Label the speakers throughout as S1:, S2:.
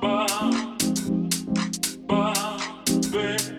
S1: that if you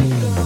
S1: magic.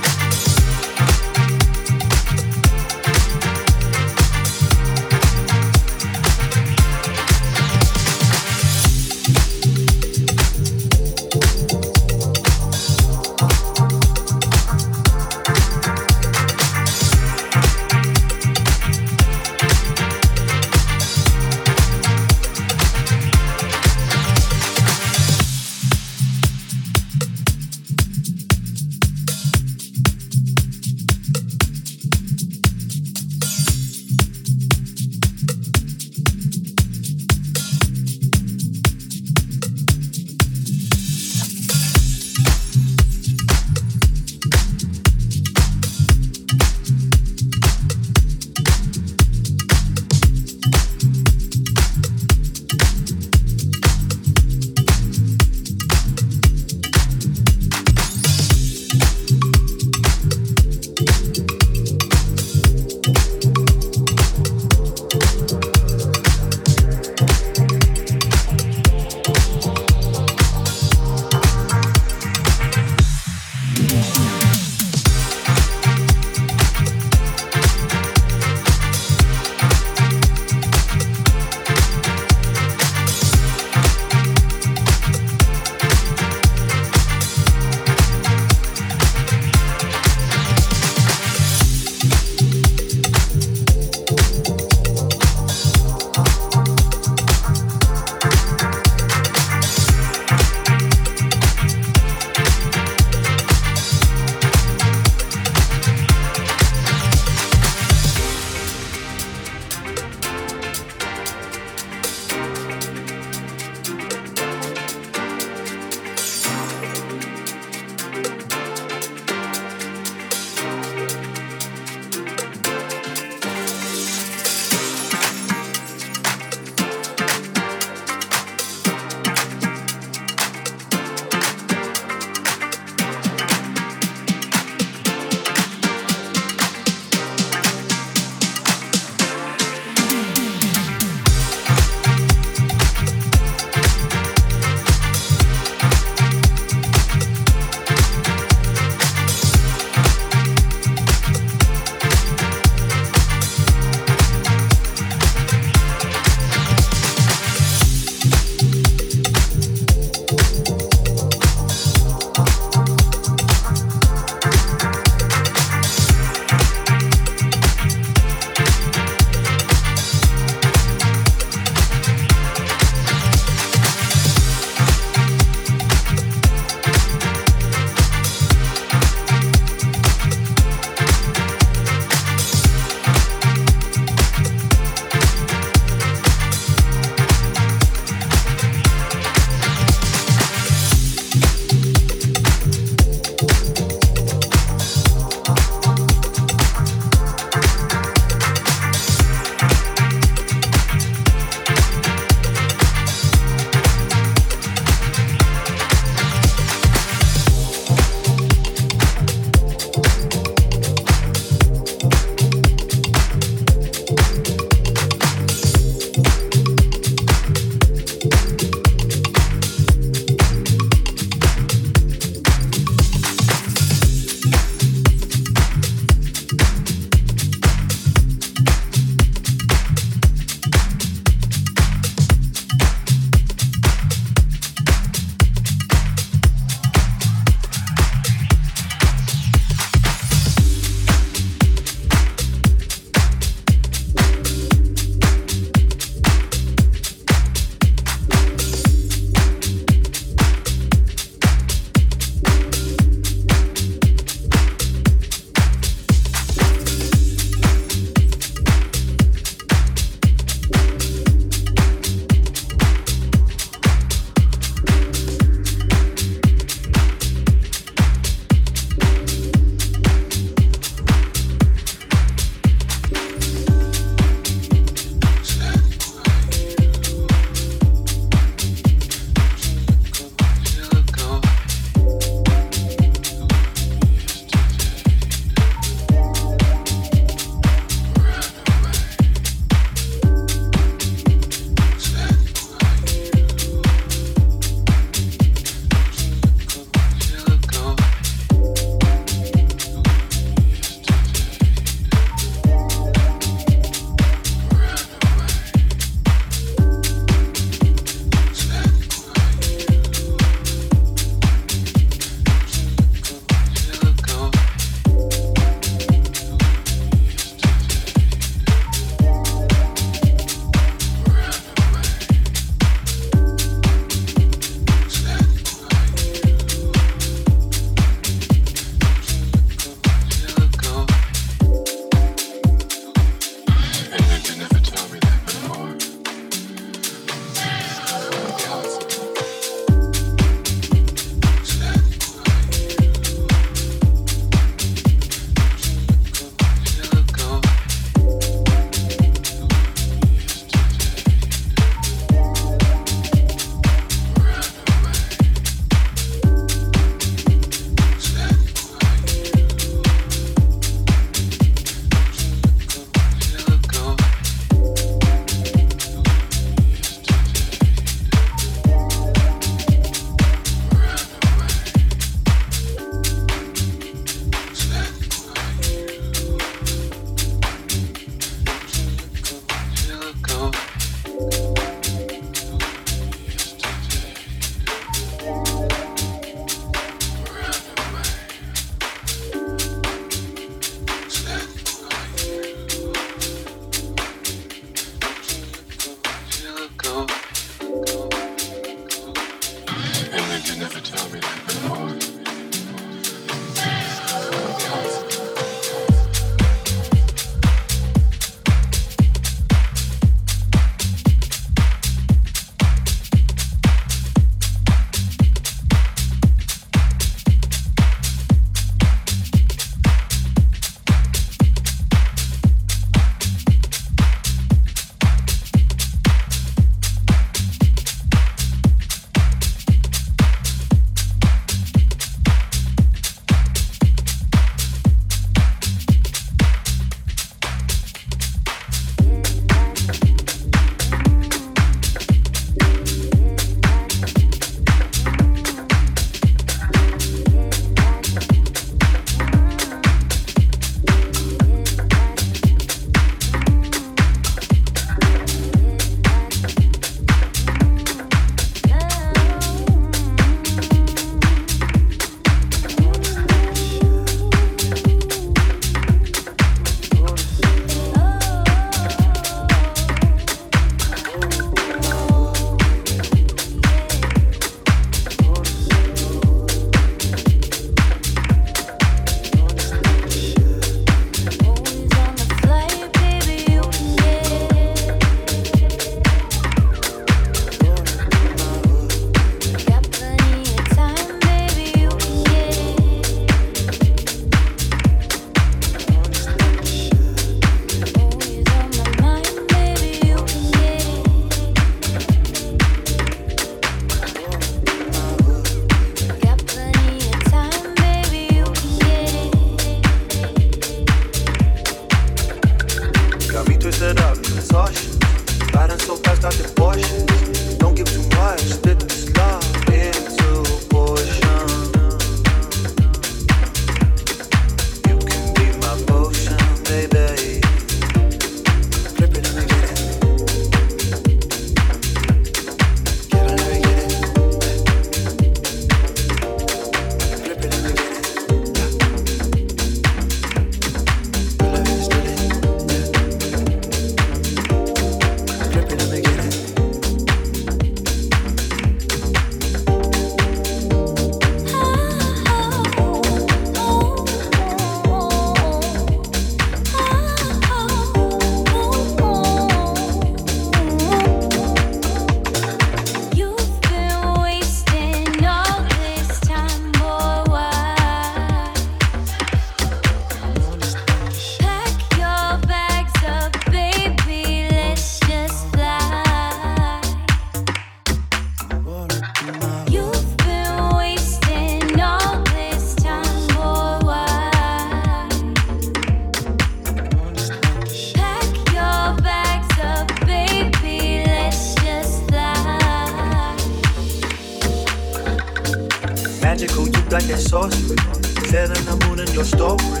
S1: Magical, you got that sorcery. Sailing the moon in your story.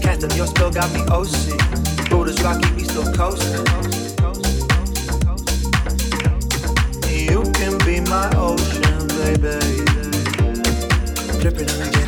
S1: Casting your spell got me OC. Boulders rocky, we still coasting. You can be my ocean, baby. Dripping in the